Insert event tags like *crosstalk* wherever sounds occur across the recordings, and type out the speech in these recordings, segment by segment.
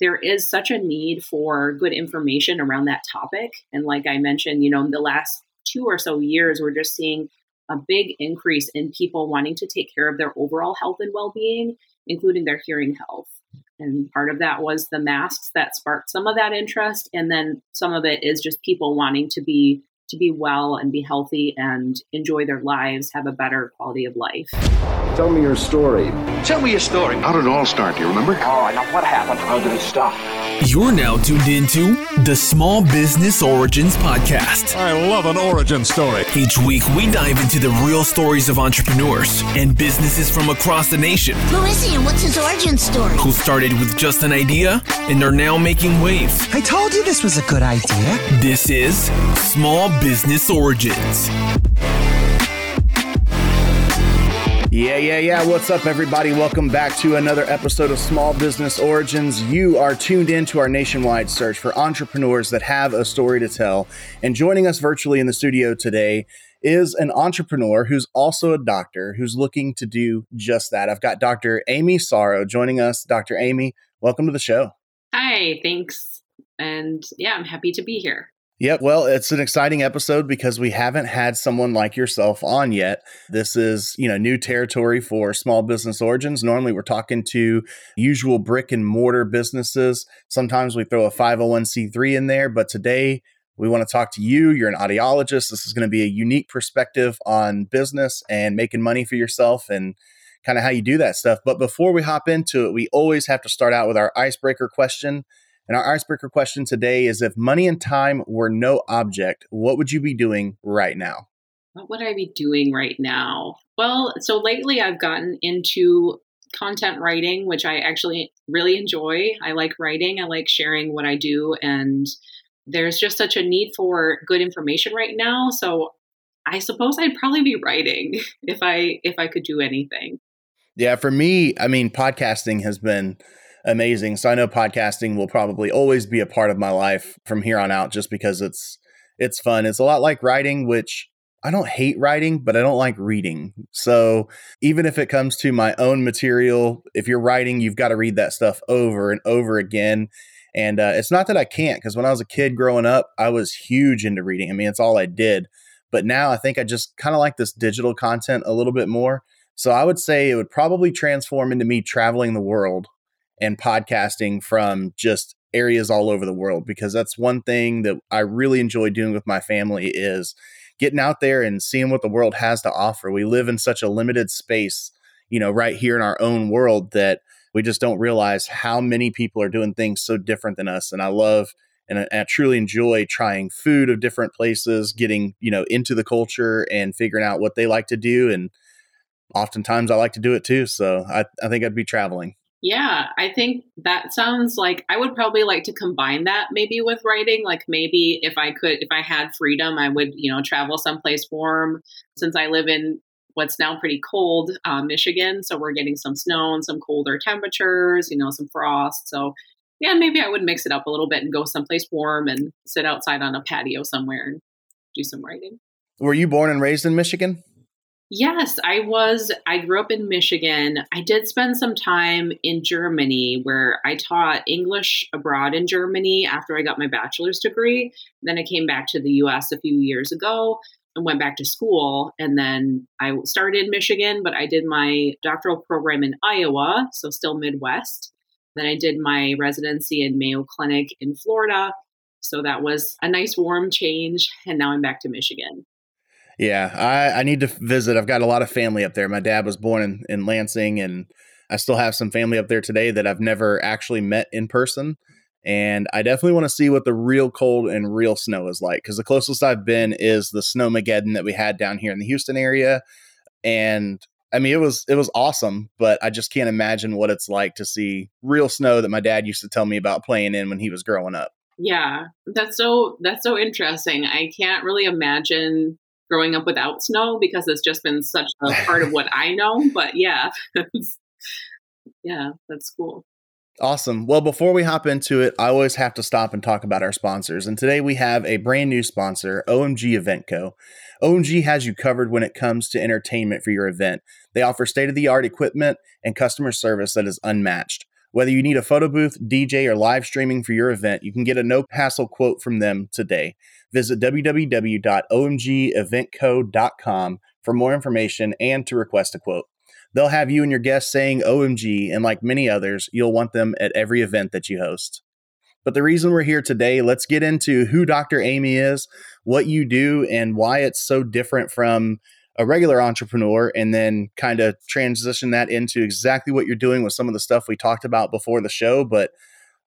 there is such a need for good information around that topic. And like I mentioned, you know, in the last two or so years, we're just seeing a big increase in people wanting to take care of their overall health and well being, including their hearing health. And part of that was the masks that sparked some of that interest. And then some of it is just people wanting to be to be well and be healthy and enjoy their lives, have a better quality of life. Tell me your story. Tell me your story. How did it all start? Do you remember? Oh, now what happened? How did it stop? You're now tuned into the Small Business Origins Podcast. I love an origin story. Each week, we dive into the real stories of entrepreneurs and businesses from across the nation. Who is he and what's his origin story? Who started with just an idea and are now making waves. I told you this was a good idea. This is Small Business Origins. Yeah, yeah, yeah. What's up, everybody? Welcome back to another episode of Small Business Origins. You are tuned in to our nationwide search for entrepreneurs that have a story to tell. And joining us virtually in the studio today is an entrepreneur who's also a doctor who's looking to do just that. I've got Dr. Amy Sarow joining us. Dr. Amy, welcome to the show. Hi, thanks. And yeah, I'm happy to be here. Yep. Well, it's an exciting episode because we haven't had someone like yourself on yet. This is, you know, new territory for small business origins. Normally we're talking to usual brick and mortar businesses. Sometimes we throw a 501c3 in there, but today we want to talk to you. You're an audiologist. This is going to be a unique perspective on business and making money for yourself and kind of how you do that stuff. But before we hop into it, we always have to start out with our icebreaker question. And our icebreaker question today is if money and time were no object, what would you be doing right now? What would I be doing right now? Well, so lately I've gotten into content writing, which I actually really enjoy. I like writing, I like sharing what I do, and there's just such a need for good information right now. So I suppose I'd probably be writing *laughs* if I if I could do anything. Yeah, for me, I mean, podcasting has been amazing. So I know podcasting will probably always be a part of my life from here on out just because it's it's fun. It's a lot like writing, which I don't hate writing, but I don't like reading. So even if it comes to my own material, if you're writing, you've got to read that stuff over and over again. And uh, it's not that I can't, because when I was a kid growing up, I was huge into reading. I mean, it's all I did. But now I think I just kind of like this digital content a little bit more. So I would say it would probably transform into me traveling the world and podcasting from just areas all over the world because that's one thing that I really enjoy doing with my family is getting out there and seeing what the world has to offer. We live in such a limited space, you know, right here in our own world that we just don't realize how many people are doing things so different than us. And I love and I, and I truly enjoy trying food of different places, getting, you know, into the culture and figuring out what they like to do. And oftentimes I like to do it too. So I, I think I'd be traveling. Yeah, I think that sounds like I would probably like to combine that maybe with writing. Like maybe if I could, if I had freedom, I would, you know, travel someplace warm. Since I live in what's now pretty cold uh, Michigan, so we're getting some snow and some colder temperatures, you know, some frost. So yeah, maybe I would mix it up a little bit and go someplace warm and sit outside on a patio somewhere and do some writing. Were you born and raised in Michigan? Yes, I was. I grew up in Michigan. I did spend some time in Germany where I taught English abroad in Germany after I got my bachelor's degree. Then I came back to the US a few years ago and went back to school. And then I started in Michigan, but I did my doctoral program in Iowa, so still Midwest. Then I did my residency in Mayo Clinic in Florida. So that was a nice warm change. And now I'm back to Michigan. Yeah, I, I need to visit. I've got a lot of family up there. My dad was born in, in Lansing, and I still have some family up there today that I've never actually met in person. And I definitely want to see what the real cold and real snow is like because the closest I've been is the snowmageddon that we had down here in the Houston area. And I mean, it was it was awesome, but I just can't imagine what it's like to see real snow that my dad used to tell me about playing in when he was growing up. Yeah, that's so that's so interesting. I can't really imagine growing up without snow because it's just been such a *laughs* part of what I know. But yeah, *laughs* yeah, that's cool. Awesome. Well, before we hop into it, I always have to stop and talk about our sponsors. And today we have a brand new sponsor, OMG Event Co. OMG has you covered when it comes to entertainment for your event. They offer state of the art equipment and customer service that is unmatched. Whether you need a photo booth, DJ, or live streaming for your event, you can get a no hassle quote from them today. Visit www.omgeventco.com for more information and to request a quote. They'll have you and your guests saying OMG, and like many others, you'll want them at every event that you host. But the reason we're here today, let's get into who Dr. Amy is, what you do, and why it's so different from a regular entrepreneur, and then kind of transition that into exactly what you're doing with some of the stuff we talked about before the show. But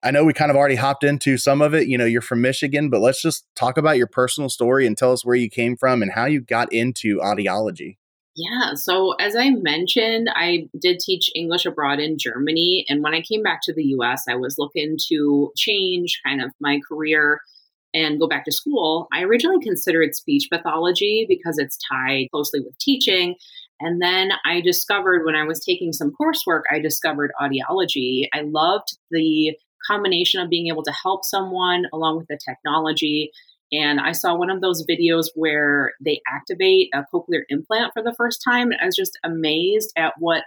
I know we kind of already hopped into some of it. You know, you're from Michigan, but let's just talk about your personal story and tell us where you came from and how you got into audiology. Yeah, so as I mentioned, I did teach English abroad in Germany. And when I came back to the US, I was looking to change kind of my career and go back to school. I originally considered speech pathology because it's tied closely with teaching. And then I discovered when I was taking some coursework, I discovered audiology. I loved the combination of being able to help someone along with the technology. And I saw one of those videos where they activate a cochlear implant for the first time. I was just amazed at what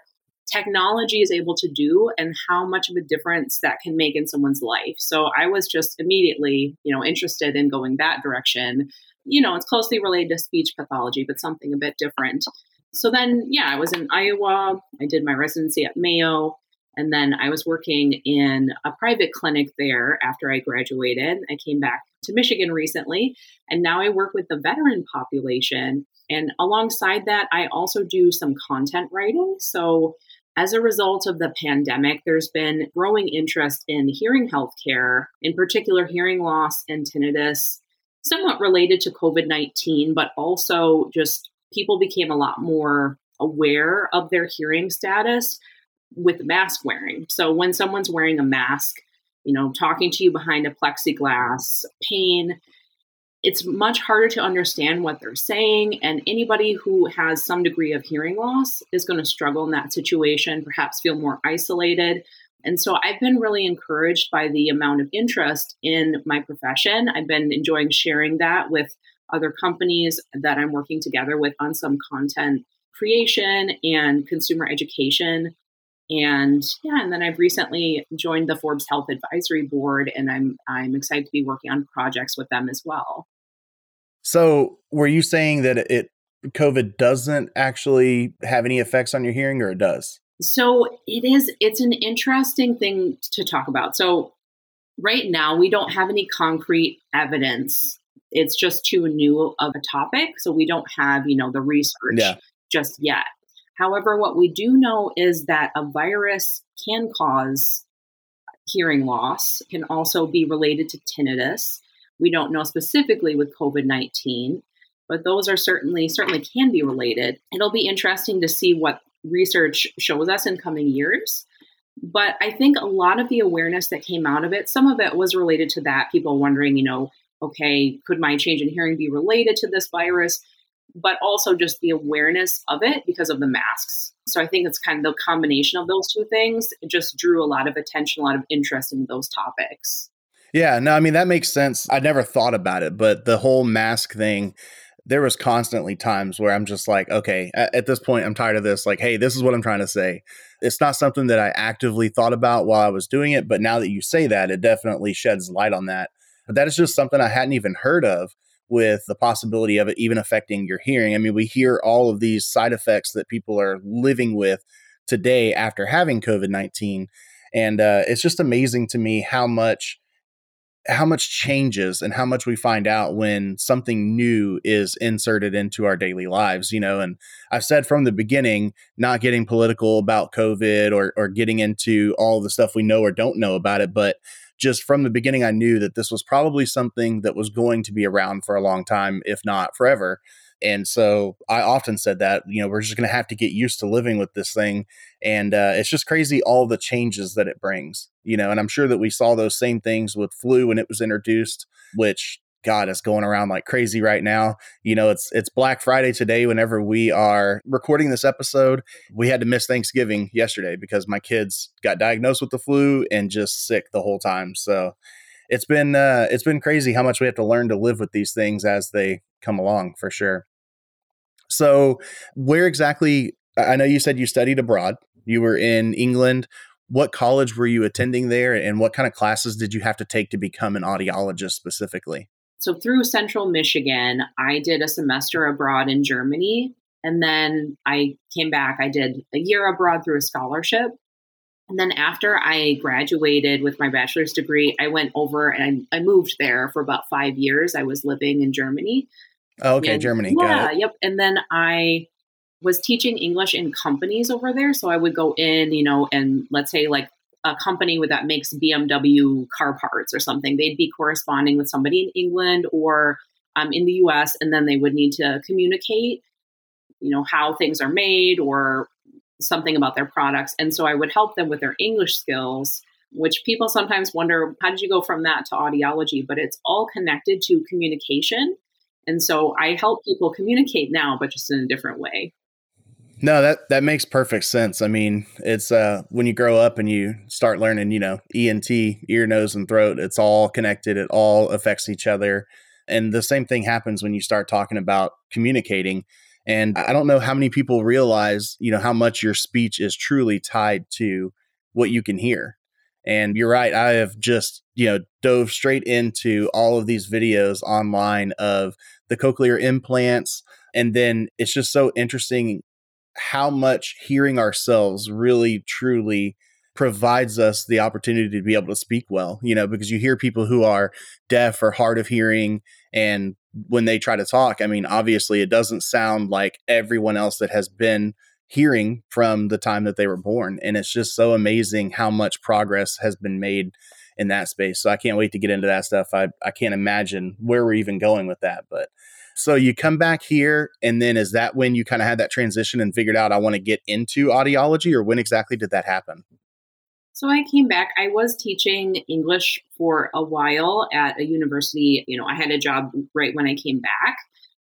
technology is able to do and how much of a difference that can make in someone's life. So I was just immediately, you know, interested in going that direction. You know, it's closely related to speech pathology, but something a bit different. So then, yeah, I was in Iowa. I did my residency at Mayo. And then I was working in a private clinic there after I graduated. I came back to Michigan recently, and now I work with the veteran population. And alongside that, I also do some content writing. So as a result of the pandemic, there's been growing interest in hearing health care, in particular hearing loss and tinnitus, somewhat related to COVID 19, but also just people became a lot more aware of their hearing status with mask wearing. So when someone's wearing a mask, you know, talking to you behind a plexiglass, pane, it's much harder to understand what they're saying. And anybody who has some degree of hearing loss is going to struggle in that situation, perhaps feel more isolated. And so I've been really encouraged by the amount of interest in my profession. I've been enjoying sharing that with other companies that I'm working together with on some content creation and consumer education. And yeah, and then I've recently joined the Forbes Health Advisory Board and I'm I'm excited to be working on projects with them as well. So, were you saying that it COVID doesn't actually have any effects on your hearing, or it does? So it is. It's an interesting thing to talk about. So right now, we don't have any concrete evidence. It's just too new of a topic, so we don't have you know the research yeah. just yet. However, what we do know is that a virus can cause hearing loss, can also be related to tinnitus. We don't know specifically with COVID 19, but those are certainly certainly can be related. It'll be interesting to see what research shows us in coming years. But I think a lot of the awareness that came out of it, some of it was related to that. People wondering, you know, okay, could my change in hearing be related to this virus? But also just the awareness of it because of the masks. So I think it's kind of the combination of those two things. It just drew a lot of attention, a lot of interest in those topics. Yeah, no, I mean that makes sense. I never thought about it, but the whole mask thing, there was constantly times where I'm just like, okay, at, this point I'm tired of this. Like, hey, this is what I'm trying to say. It's not something that I actively thought about while I was doing it, but now that you say that, it definitely sheds light on that. But that is just something I hadn't even heard of with the possibility of it even affecting your hearing. I mean, we hear all of these side effects that people are living with today after having COVID 19. And uh, it's just amazing to me how much how much changes and how much we find out when something new is inserted into our daily lives, you know. And I've said from the beginning, not getting political about COVID or or getting into all the stuff we know or don't know about it, but just from the beginning, I knew that this was probably something that was going to be around for a long time, if not forever. And so I often said that, you know, we're just going to have to get used to living with this thing. And uh, it's just crazy all the changes that it brings, you know, and I'm sure that we saw those same things with flu when it was introduced, which God is going around like crazy right now. You know, it's it's Black Friday today. Whenever we are recording this episode, we had to miss Thanksgiving yesterday because my kids got diagnosed with the flu and just sick the whole time. So it's been uh, it's been crazy how much we have to learn to live with these things as they come along for sure. So, where exactly? I know you said you studied abroad. You were in England. what college were you attending there and what kind of classes did you have to take to become an audiologist specifically? So, through Central Michigan, I did a semester abroad in Germany. And then I came back. I did a year abroad through a scholarship. And then after I graduated with my bachelor's degree, I went over and I, I moved there for about five years. I was living in Germany. Oh, okay, And- Germany. Yeah, Got it. yep. And then I was teaching English in companies over there. So I would go in, you know, and let's say like a company that makes BMW car parts or something, they'd be corresponding with somebody in England or um, in the US, and then they would need to communicate, you know, how things are made or something about their products. And so I would help them with their English skills. Which people sometimes wonder, how did you go from that to audiology? But it's all connected to communication. And so I help people communicate now, but just in a different way. No, that that makes perfect sense. I mean, it's uh when you grow up and you start learning, you know, ENT, ear, nose, and throat, it's all connected. It all affects each other. And the same thing happens when you start talking about communicating. And I don't know how many people realize, you know, how much your speech is truly tied to what you can hear. And you're right. I have just, you know, dove straight into all of these videos online of the cochlear implants. And then it's just so interesting how much hearing ourselves really truly provides us the opportunity to be able to speak well, you know, because you hear people who are deaf or hard of hearing and when they try to talk, I mean, obviously it doesn't sound like everyone else that has been hearing from the time that they were born. And it's just so amazing how much progress has been made in that space. So I can't wait to get into that stuff. I, I can't imagine where we're even going with that. But so you come back here, and then is that when you kind of had that transition and figured out I want to get into audiology, or when exactly did that happen? So I came back. I was teaching English for a while at a university. You know, I had a job right when I came back,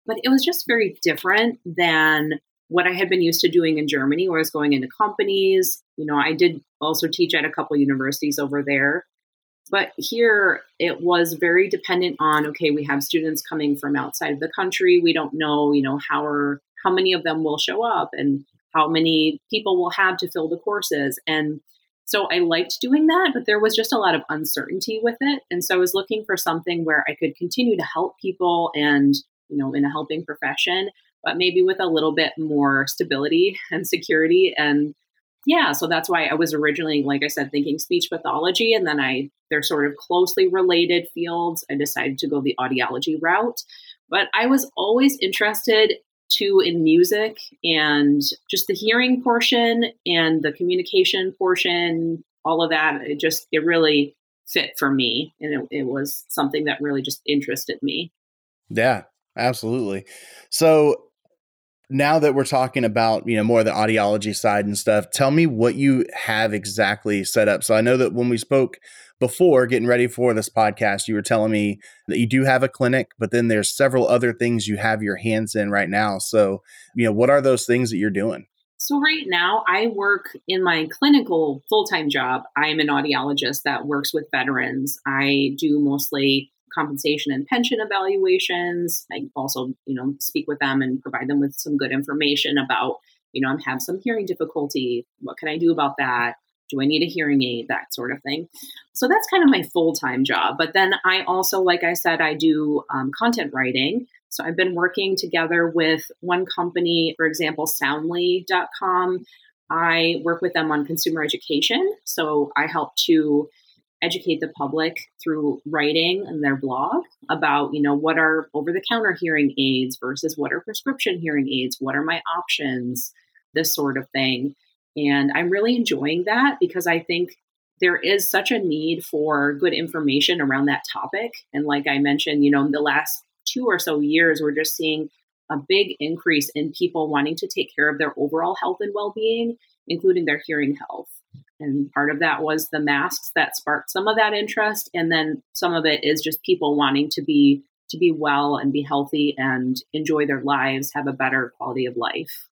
but it was just very different than what I had been used to doing in Germany, where I was going into companies. You know, I did also teach at a couple universities over there. But here it was very dependent on okay, we have students coming from outside of the country. We don't know, you know, how are how many of them will show up and how many people will have to fill the courses. And so I liked doing that, but there was just a lot of uncertainty with it. And so I was looking for something where I could continue to help people and, you know, in a helping profession, but maybe with a little bit more stability and security. And yeah, so that's why I was originally, like I said, thinking speech pathology. And then I, they're sort of closely related fields. I decided to go the audiology route. But I was always interested too in music and just the hearing portion and the communication portion, all of that. It just, it really fit for me. And it, it was something that really just interested me. Yeah, absolutely. So now that we're talking about you know more of the audiology side and stuff tell me what you have exactly set up so i know that when we spoke before getting ready for this podcast you were telling me that you do have a clinic but then there's several other things you have your hands in right now so you know what are those things that you're doing So, right now, I work in my clinical full time job. I'm an audiologist that works with veterans. I do mostly compensation and pension evaluations. I also, you know, speak with them and provide them with some good information about, you know, I'm have some hearing difficulty. What can I do about that? Do I need a hearing aid? That sort of thing. So that's kind of my full time job. But then I also, like I said, I do um, content writing. So I've been working together with one company, for example, Soundly.com. I work with them on consumer education. So I help to educate the public through writing in their blog about, you know, what are over the counter hearing aids versus what are prescription hearing aids? What are my options? This sort of thing. And I'm really enjoying that because I think there is such a need for good information around that topic. And like I mentioned, you know, in the last two or so years, we're just seeing a big increase in people wanting to take care of their overall health and well being, including their hearing health. And part of that was the masks that sparked some of that interest. And then some of it is just people wanting to be to be well and be healthy and enjoy their lives, have a better quality of life.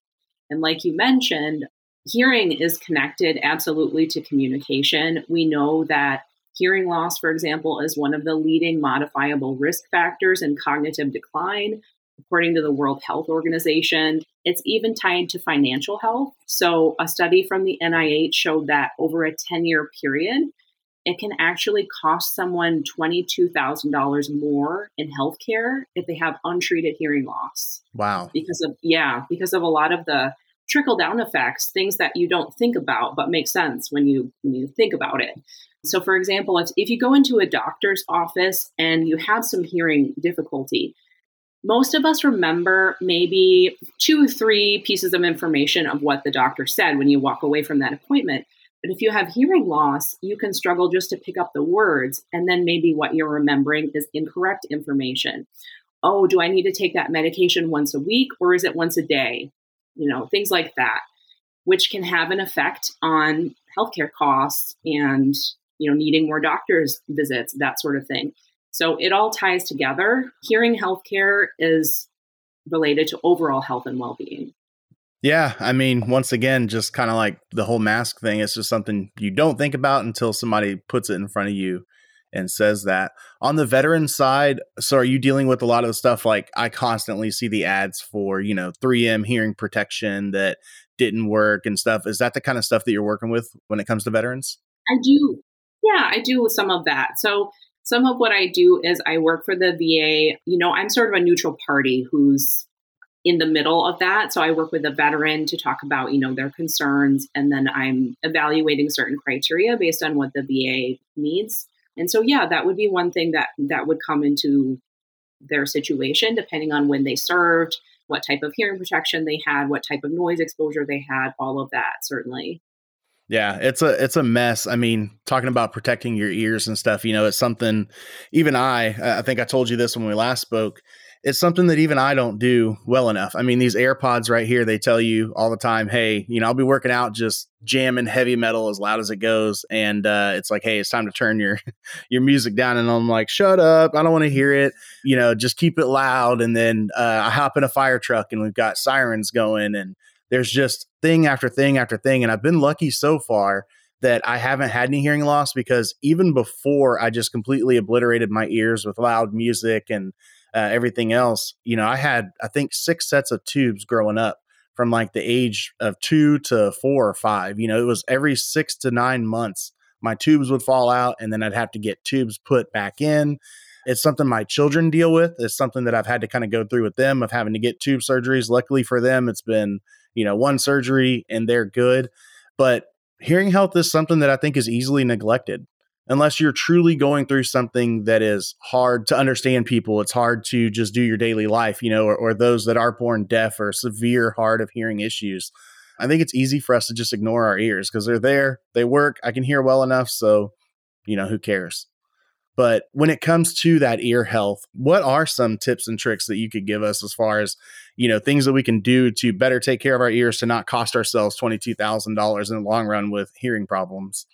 And like you mentioned, hearing is connected absolutely to communication. We know that hearing loss, for example, is one of the leading modifiable risk factors in cognitive decline. according to the World Health Organization. It's even tied to financial health. So, a study from the NIH showed that over a 10 year period, it can actually cost someone $22,000 more in healthcare if they have untreated hearing loss. Wow. Because of, yeah, because of a lot of the trickle down effects, things that you don't think about but make sense when you when you think about it. So for example, if, if you go into a doctor's office and you have some hearing difficulty, most of us remember maybe two or three pieces of information of what the doctor said when you walk away from that appointment. But if you have hearing loss, you can struggle just to pick up the words, and then maybe what you're remembering is incorrect information. Oh, do I need to take that medication once a week or is it once a day? You know, things like that, which can have an effect on healthcare costs and, you know, needing more doctor's visits, that sort of thing. So it all ties together. Hearing healthcare is related to overall health and well being. Yeah, I mean, once again, just kind of like the whole mask thing, it's just something you don't think about until somebody puts it in front of you and says that. On the veteran side, so are you dealing with a lot of the stuff like I constantly see the ads for, you know, 3M hearing protection that didn't work and stuff. Is that the kind of stuff that you're working with when it comes to veterans? I do. Yeah, I do some of that. So some of what I do is I work for the VA. You know, I'm sort of a neutral party who's in the middle of that. So I work with a veteran to talk about, you know, their concerns and then I'm evaluating certain criteria based on what the VA needs. And so yeah, that would be one thing that that would come into their situation depending on when they served, what type of hearing protection they had, what type of noise exposure they had, all of that certainly. Yeah, it's a it's a mess. I mean, talking about protecting your ears and stuff, you know, it's something even I I think I told you this when we last spoke it's something that even I don't do well enough. I mean, these AirPods right here, they tell you all the time, hey, you know, I'll be working out just jamming heavy metal as loud as it goes. And uh, it's like, hey, it's time to turn your *laughs* your music down. And I'm like, shut up. I don't want to hear it. You know, just keep it loud. And then uh, I hop in a fire truck and we've got sirens going. And there's just thing after thing after thing. And I've been lucky so far that I haven't had any hearing loss because even before I just completely obliterated my ears with loud music and uh, everything else, you know, I had, I think, six sets of tubes growing up from like the age of two to four or five. You know, it was every six to nine months, my tubes would fall out and then I'd have to get tubes put back in. It's something my children deal with. It's something that I've had to kind of go through with them of having to get tube surgeries. Luckily for them, it's been, you know, one surgery and they're good. But hearing health is something that I think is easily neglected unless you're truly going through something that is hard to understand people it's hard to just do your daily life you know or, or, those that are born deaf or severe hard of hearing issues i think it's easy for us to just ignore our ears because they're there they work i can hear well enough so you know who cares but when it comes to that ear health what are some tips and tricks that you could give us as far as you know things that we can do to better take care of our ears to not cost ourselves $22000 in the long run with hearing problems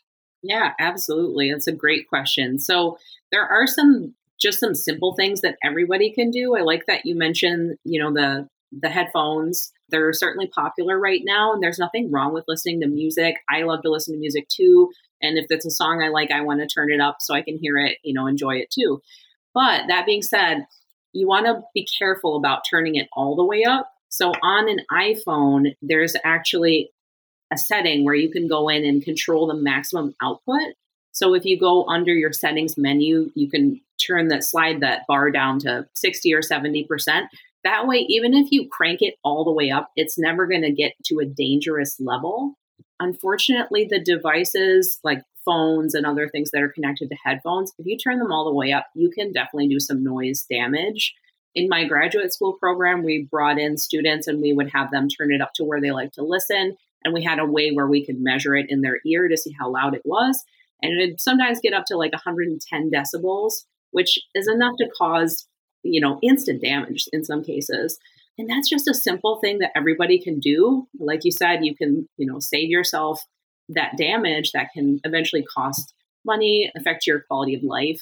yeah, absolutely. That's a great question. So there are some just some simple things that everybody can do. I like that you mentioned, you know, the the headphones. They're certainly popular right now and there's nothing wrong with listening to music. I love to listen to music too, and if it's a song I like, I want to turn it up so I can hear it, you know, enjoy it too. But that being said, you want to be careful about turning it all the way up. So on an iPhone, there's actually a setting where you can go in and control the maximum output. So if you go under your settings menu, you can turn that slide that bar down to 60 or 70%. That way, even if you crank it all the way up, it's never going to get to a dangerous level. Unfortunately, the devices like phones and other things that are connected to headphones, if you turn them all the way up, you can definitely do some noise damage. In my graduate school program, we brought in students and we would have them turn it up to where they like to listen and we had a way where we could measure it in their ear to see how loud it was and it would sometimes get up to like 110 decibels which is enough to cause you know instant damage in some cases. And that's just a simple thing that everybody can do. Like you said you can you know save yourself that damage that can eventually cost money affect your quality of life.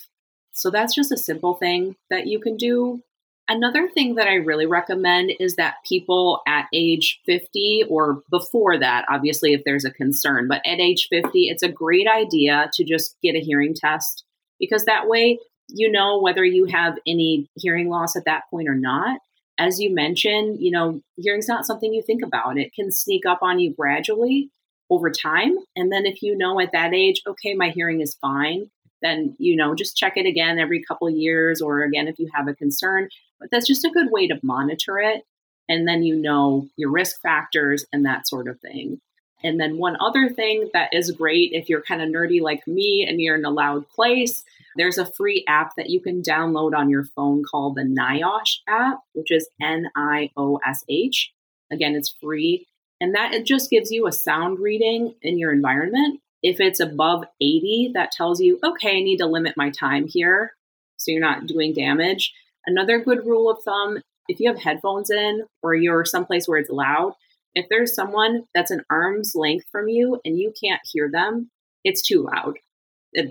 So that's just a simple thing that you can do. Another thing that I really recommend is that people at age 50 or before that, obviously, if there's a concern, but at age 50, it's a great idea to just get a hearing test because that way you know whether you have any hearing loss at that point or not. as you mentioned, you know, hearing's not something you think about. It can sneak up on you gradually over time. And then if you know at that age, okay, my hearing is fine, then you know just check it again every couple years or again if you have a concern but that's just a good way to monitor it and then you know your risk factors and that sort of thing and then one other thing that is great if you're kind of nerdy like me and you're in a loud place there's a free app that you can download on your phone called the NIOSH app which is n-i-o-s-h again it's free and that it just gives you a sound reading in your environment if it's above 80, that tells you, okay, I need to limit my time here so you're not doing damage. Another good rule of thumb if you have headphones in or you're someplace where it's loud, if there's someone that's an arm's length from you and you can't hear them, it's too loud.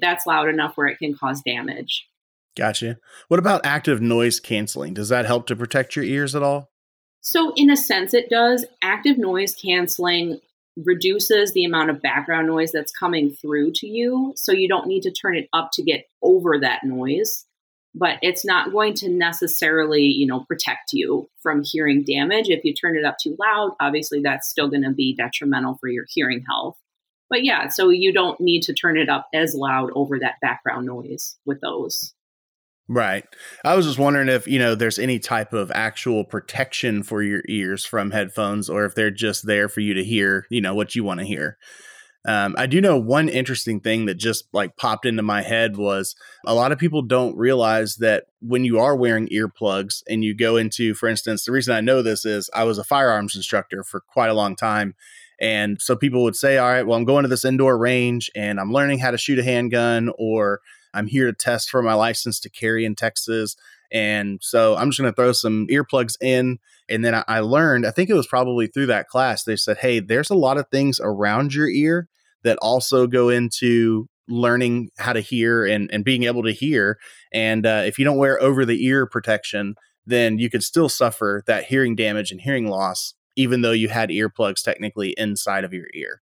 That's loud enough where it can cause damage. Gotcha. What about active noise canceling? Does that help to protect your ears at all? So, in a sense, it does. Active noise canceling reduces the amount of background noise that's coming through to you. So you don't need to turn it up to get over that noise. But it's not going to necessarily, you know, protect you from hearing damage. If you turn it up too loud, obviously that's still going to be detrimental for your hearing health. But yeah, so you don't need to turn it up as loud over that background noise with those. Right. I was just wondering if, you know, there's any type of actual protection for your ears from headphones or if they're just there for you to hear, you know, what you want to hear. Um, I do know one interesting thing that just like popped into my head was a lot of people don't realize that when you are wearing earplugs and you go into, for instance, the reason I know this is I was a firearms instructor for quite a long time. And so people would say, all right, well, I'm going to this indoor range and I'm learning how to shoot a handgun or I'm here to test for my license to carry in Texas. And so I'm just going to throw some earplugs in. And then I, learned, I think it was probably through that class, they said, hey, there's a lot of things around your ear that also go into learning how to hear and, and being able to hear. And uh, if you don't wear over the ear protection, then you could still suffer that hearing damage and hearing loss, even though you had earplugs technically inside of your ear.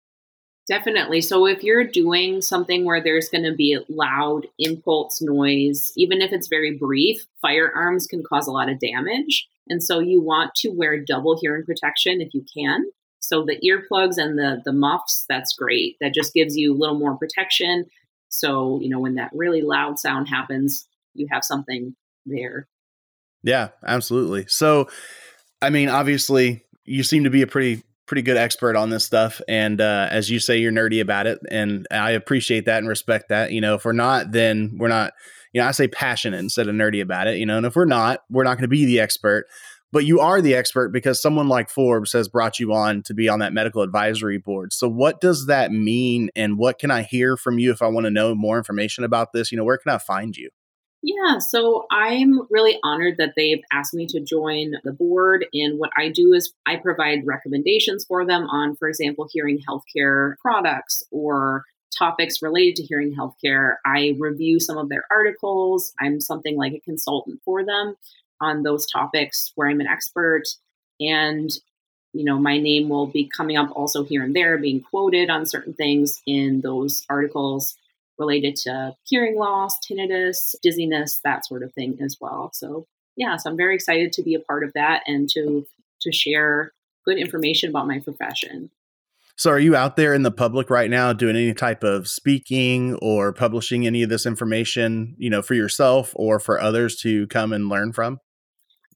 Definitely. So if you're doing something where there's going to be loud impulse noise, even if it's very brief, firearms can cause a lot of damage. And so you want to wear double hearing protection if you can. So the earplugs and the the muffs, that's great. That just gives you a little more protection. So, you know, when that really loud sound happens, you have something there. Yeah, absolutely. So, I mean, obviously, you seem to be a pretty pretty good expert on this stuff and uh, as you say you're nerdy about it and i appreciate that and respect that you know if we're not then we're not you know i say passionate instead of nerdy about it you know and if we're not we're not going to be the expert but you are the expert because someone like forbes has brought you on to be on that medical advisory board. So what does that mean and what can i hear from you if i want to know more information about this? You know where can i find you yeah, so I'm really honored that they've asked me to join the board. And what I do is I provide recommendations for them on, for example, hearing healthcare products or topics related to hearing healthcare. I review some of their articles. I'm something like a consultant for them on those topics where I'm an expert. And, you know, my name will be coming up also here and there, being quoted on certain things in those articles related to hearing loss, tinnitus, dizziness, that sort of thing as well. So yeah, so I'm very excited to be a part of that and to to share good information about my profession. So are you out there in the public right now doing any type of speaking or publishing any of this information, you know, for yourself or for others to come and learn from?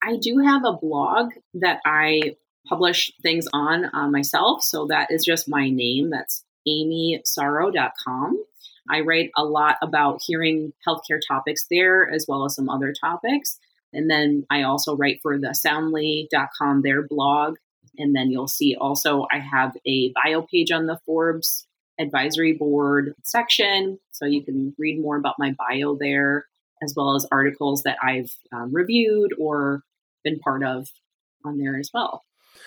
I do have a blog that I publish things on uh, myself. So that is just my name. That's amysarow.com. I write a lot about hearing healthcare topics there, as well as some other topics. And then I also write for the soundly.com, their blog. And then you'll see also I have a bio page on the Forbes advisory board section. So you can read more about my bio there, as well as articles that I've um, reviewed or been part of on there as well.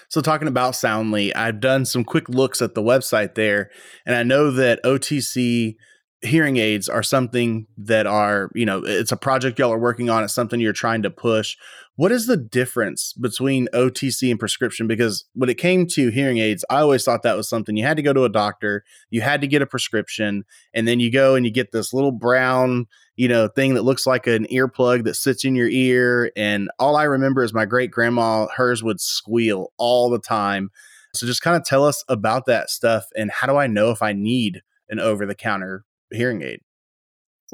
So, talking about Soundly, I've done some quick looks at the website there, and I know that OTC hearing aids are something that are, you know, it's a project y'all are working on, it's something you're trying to push. What is the difference between OTC and prescription? Because when it came to hearing aids, I always thought that was something you had to go to a doctor, you had to get a prescription, and then you go and you get this little brown, you know, thing that looks like an earplug that sits in your ear. And all I remember is my great grandma, hers would squeal all the time. So just kind of tell us about that stuff and how do I know if I need an over the counter hearing aid?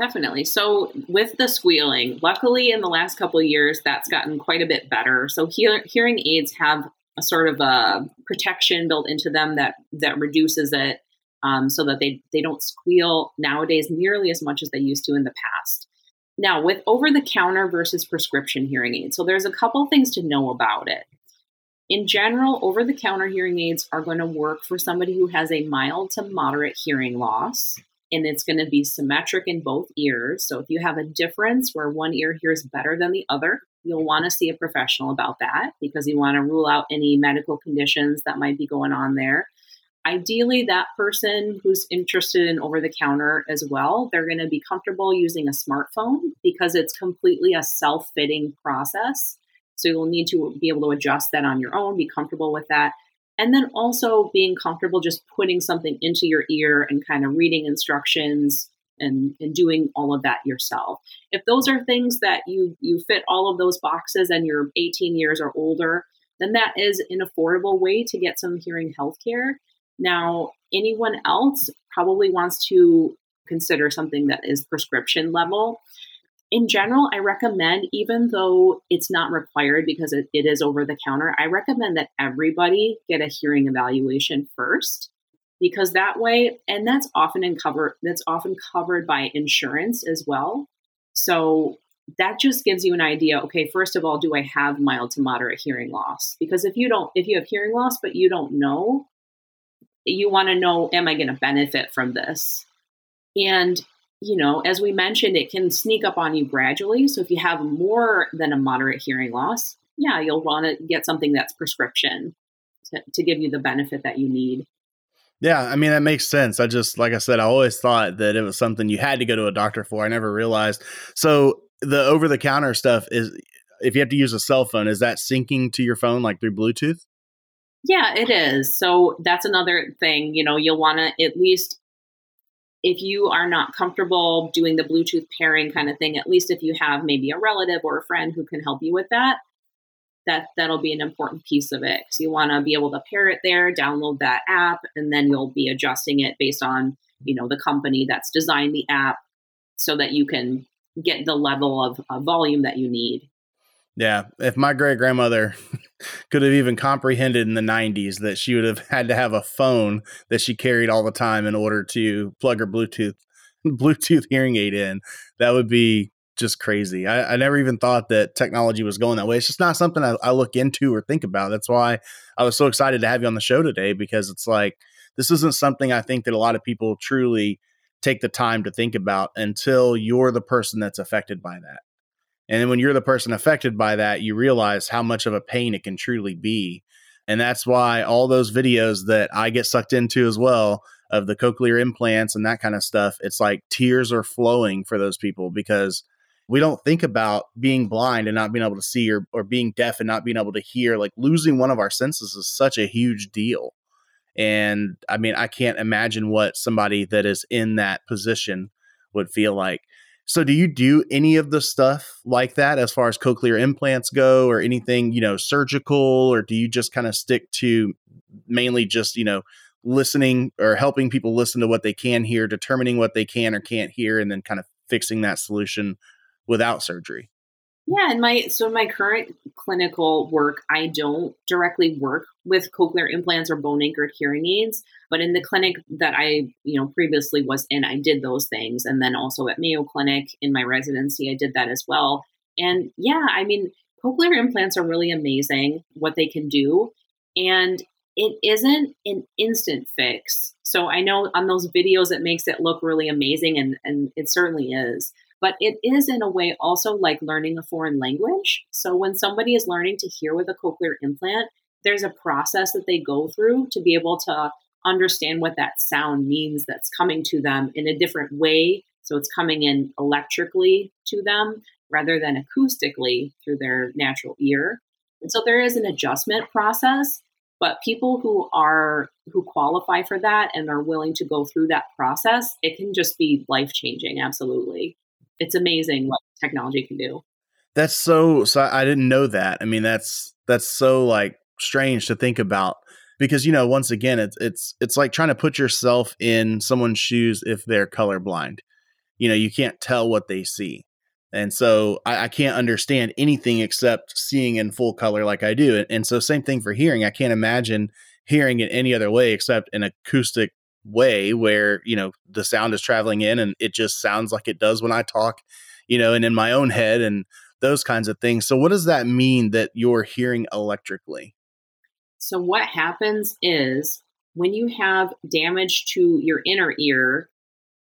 Definitely. So with the squealing, luckily in the last couple of years, that's gotten quite a bit better. So hear, hearing aids have a sort of a protection built into them that that reduces it, um, so that they they don't squeal nowadays nearly as much as they used to in the past. Now with over the counter versus prescription hearing aids, so there's a couple things to know about it. In general, over the counter hearing aids are going to work for somebody who has a mild to moderate hearing loss and it's going to be symmetric in both ears. So if you have a difference where one ear hears better than the other, you'll want to see a professional about that because you want to rule out any medical conditions that might be going on there. Ideally, that person who's interested in over the counter as well, they're going to be comfortable using a smartphone because it's completely a self fitting process. So you'll need to be able to adjust that on your own, be comfortable with that. And then also being comfortable just putting something into your ear and kind of reading instructions and, and doing all of that yourself. If those are things that you you fit all of those boxes and you're 18 years or older, then that is an affordable way to get some hearing health care. Now, anyone else probably wants to consider something that is prescription level in general, I recommend, even though it's not required because it, it is over the counter, I recommend that everybody get a hearing evaluation first because that way, and that's often in cover that's often covered by insurance as well. So that just gives you an idea. Okay, first of all, do I have mild to moderate hearing loss? Because if you don't, if you have hearing loss but you don't know, you want to know, am I going to benefit from this? And you know, as we mentioned, it can sneak up on you gradually. So if you have more than a moderate hearing loss, yeah, you'll want to get something that's prescription to, to give you the benefit that you need. Yeah, I mean that makes sense. I just like I said, I always thought that it was something you had to go to a doctor for. I never realized. So the over the counter stuff is if you have to use a cell phone, is that syncing to your phone like through Bluetooth? Yeah, it is. So that's another thing, you know, you'll want to at least if you are not comfortable doing the Bluetooth pairing kind of thing, at least if you have maybe a relative or a friend who can help you with that, that that'll be an important piece of it. So you want to be able to pair it there, download that app, and then you'll be adjusting it based on you know the company that's designed the app, so that you can get the level of uh, volume that you need. Yeah, if my great grandmother *laughs* could have even comprehended in the 90s that she would have had to have a phone that she carried all the time in order to plug her Bluetooth Bluetooth hearing aid in, that would be just crazy. I, I never even thought that technology was going that way. It's just not something I, I look into or think about. That's why I was so excited to have you on the show today because it's like this isn't something I think that a lot of people truly take the time to think about until you're the person that's affected by that. And then when you're the person affected by that, you realize how much of a pain it can truly be. And that's why all those videos that I get sucked into as well of the cochlear implants and that kind of stuff, it's like tears are flowing for those people because we don't think about being blind and not being able to see or, or being deaf and not being able to hear. Like losing one of our senses is such a huge deal. And I mean, I can't imagine what somebody that is in that position would feel like. So do you do any of the stuff like that as far as cochlear implants go or anything, you know, surgical or do you just kind of stick to mainly just, you know, listening or helping people listen to what they can hear, determining what they can or can't hear and then kind of fixing that solution without surgery? Yeah, in my so my current clinical work, I don't directly work with cochlear implants or bone anchored hearing aids, but in the clinic that I, you know, previously was in, I did those things, and then also at Mayo Clinic in my residency, I did that as well. And yeah, I mean, cochlear implants are really amazing what they can do, and it isn't an instant fix. So I know on those videos it makes it look really amazing, and and it certainly is but it is in a way also like learning a foreign language. So when somebody is learning to hear with a cochlear implant, there's a process that they go through to be able to understand what that sound means that's coming to them in a different way. So it's coming in electrically to them rather than acoustically through their natural ear. And so there is an adjustment process, but people who are who qualify for that and are willing to go through that process, it can just be life changing. Absolutely, it's amazing what technology can do. That's so. So I didn't know that. I mean, that's that's so like strange to think about because you know once again it's it's it's like trying to put yourself in someone's shoes if they're colorblind you know you can't tell what they see and so I, I, can't understand anything except seeing in full color like i do and, and so same thing for hearing i can't imagine hearing it any other way except an acoustic way where you know the sound is traveling in and it just sounds like it does when i talk you know and in my own head and those kinds of things so what does that mean that you're hearing electrically so, what happens is when you have damage to your inner ear,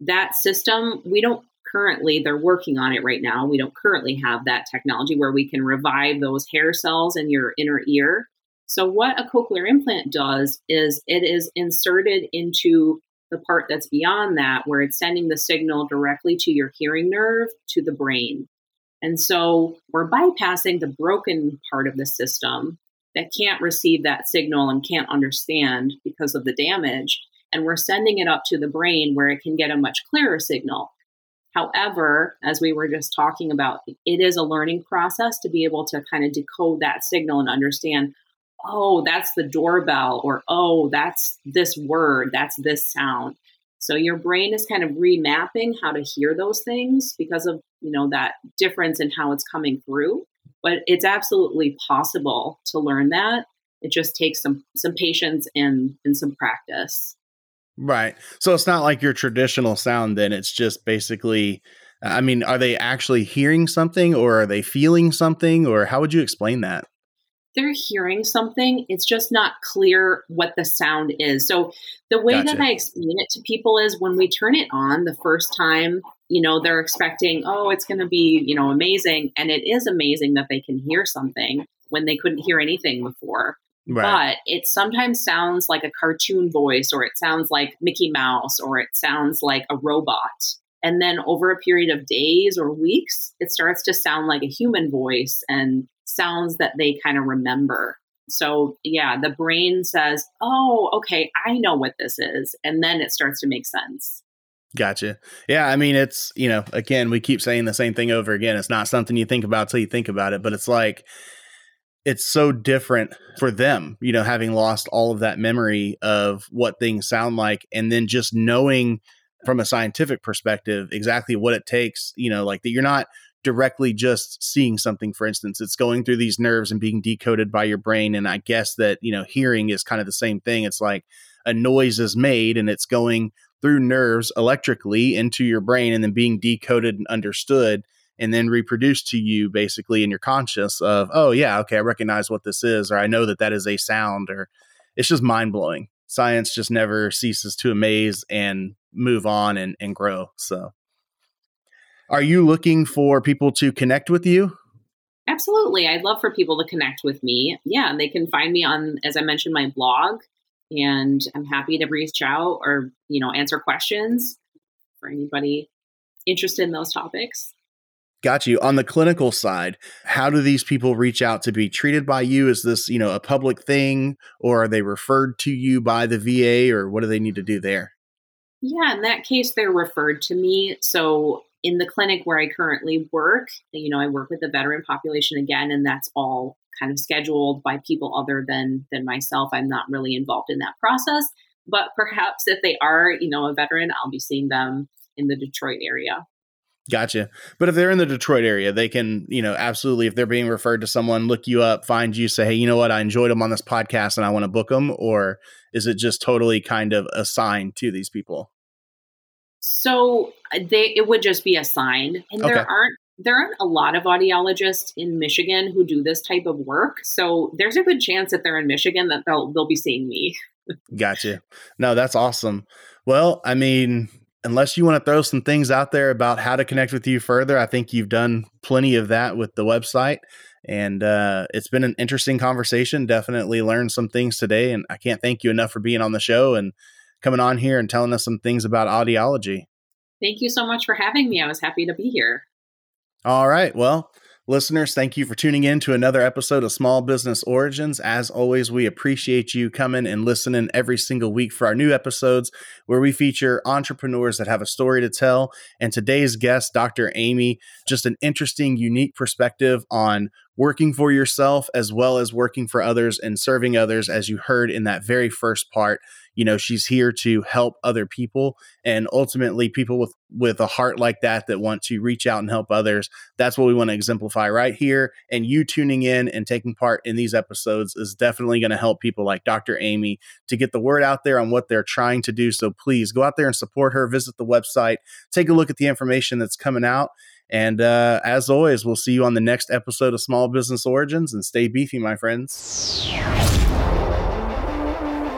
that system, we don't currently, they're working on it right now. We don't currently have that technology where we can revive those hair cells in your inner ear. So, what a cochlear implant does is it is inserted into the part that's beyond that, where it's sending the signal directly to your hearing nerve to the brain. And so we're bypassing the broken part of the system that can't receive that signal and can't understand because of the damage. And we're sending it up to the brain where it can get a much clearer signal. However, as we were just talking about, it is a learning process to be able to kind of decode that signal and understand, oh, that's the doorbell, or oh, that's this word, that's this sound. So your brain is kind of remapping how to hear those things because of, you know, that difference in how it's coming through but it's absolutely possible to learn that. It just takes some some patience and and some practice. Right. So it's not like your traditional sound then it's just basically I mean, are they actually hearing something or are they feeling something or how would you explain that? They're hearing something. It's just not clear what the sound is. So the way gotcha. that I explain it to people is when we turn it on the first time, you know they're expecting oh it's going to be you know amazing and it is amazing that they can hear something when they couldn't hear anything before right. but it sometimes sounds like a cartoon voice or it sounds like mickey mouse or it sounds like a robot and then over a period of days or weeks it starts to sound like a human voice and sounds that they kind of remember so yeah the brain says oh okay i know what this is and then it starts to make sense Gotcha. Yeah, I mean, it's you know, again, we keep saying the same thing over again. It's not something you think about till you think about it, but it's like it's so different for them, you know, having lost all of that memory of what things sound like, and then just knowing from a scientific perspective exactly what it takes. You know, like that you're not directly just seeing something for instance. It's going through these nerves and being decoded by your brain and i guess that you know hearing is kind of the same thing. It's like a noise is made and it's going through nerves electrically into your brain and then being decoded and understood and then reproduced to you basically in your conscious of oh yeah okay i recognize what this is or i know that that is a sound or it's just mind-blowing. Science just never ceases to amaze and move on and, and grow so are you looking for people to connect with you absolutely i'd love for people to connect with me yeah they can find me on as i mentioned my blog and I'm happy to reach out or you know answer questions for anybody interested in those topics. Got you. On the clinical side, how do these people reach out to be treated by you? Is this, you know, a public thing or are they referred to you by the VA or what do they need to do there? Yeah, in that case, they're referred to me. So in the clinic where I currently work, you know, I work with the veteran population again, and that's all kind of scheduled by people other than than myself. I'm not really involved in that process, but perhaps if they are, you know, a veteran, I'll be seeing them in the Detroit area. Gotcha. But if they're in the Detroit area, they can, you know, absolutely, if they're being referred to someone, look you up, find you, say, hey, you know what, I enjoyed them on this podcast and I want to book them. Or is it just totally kind of assigned to these people? So uh, they it would just be assigned, and okay. there aren't there aren't a lot of audiologists in Michigan who do this type of work. So there's a good chance that they're in Michigan that they'll they'll be seeing me. gotcha. No, that's awesome. Well, I mean, unless you want to throw some things out there about how to connect with you further, I think you've done plenty of that with the website. And uh, it's been an interesting conversation. Definitely learned some things today. And I can't thank you enough for being on the show and coming on here and telling us some things about audiology. Thank you so much for having me. I was happy to be here. All right. Well, listeners, thank you for tuning in to another episode of Small Business Origins. As always, we appreciate you coming and listening every single week for our new episodes where we feature entrepreneurs that have a story to tell. And today's guest, Dr. Amy, just an interesting, unique perspective on working for yourself as well as working for others and serving others, as you heard in that very first part you know she's here to help other people and ultimately people with with a heart like that that want to reach out and help others that's what we want to exemplify right here and you tuning in and taking part in these episodes is definitely going to help people like dr amy to get the word out there on what they're trying to do so please go out there and support her visit the website take a look at the information that's coming out and uh, as always, we'll see you on the next episode of Small Business Origins and stay beefy, my friends.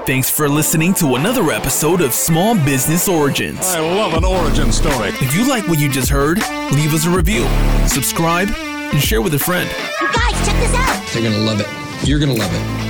Thanks for listening to another episode of Small Business Origins. I love an origin story. If you like what you just heard, leave us a review, subscribe, and share with a friend. You guys, check this out. They're going to love it. You're going to love it.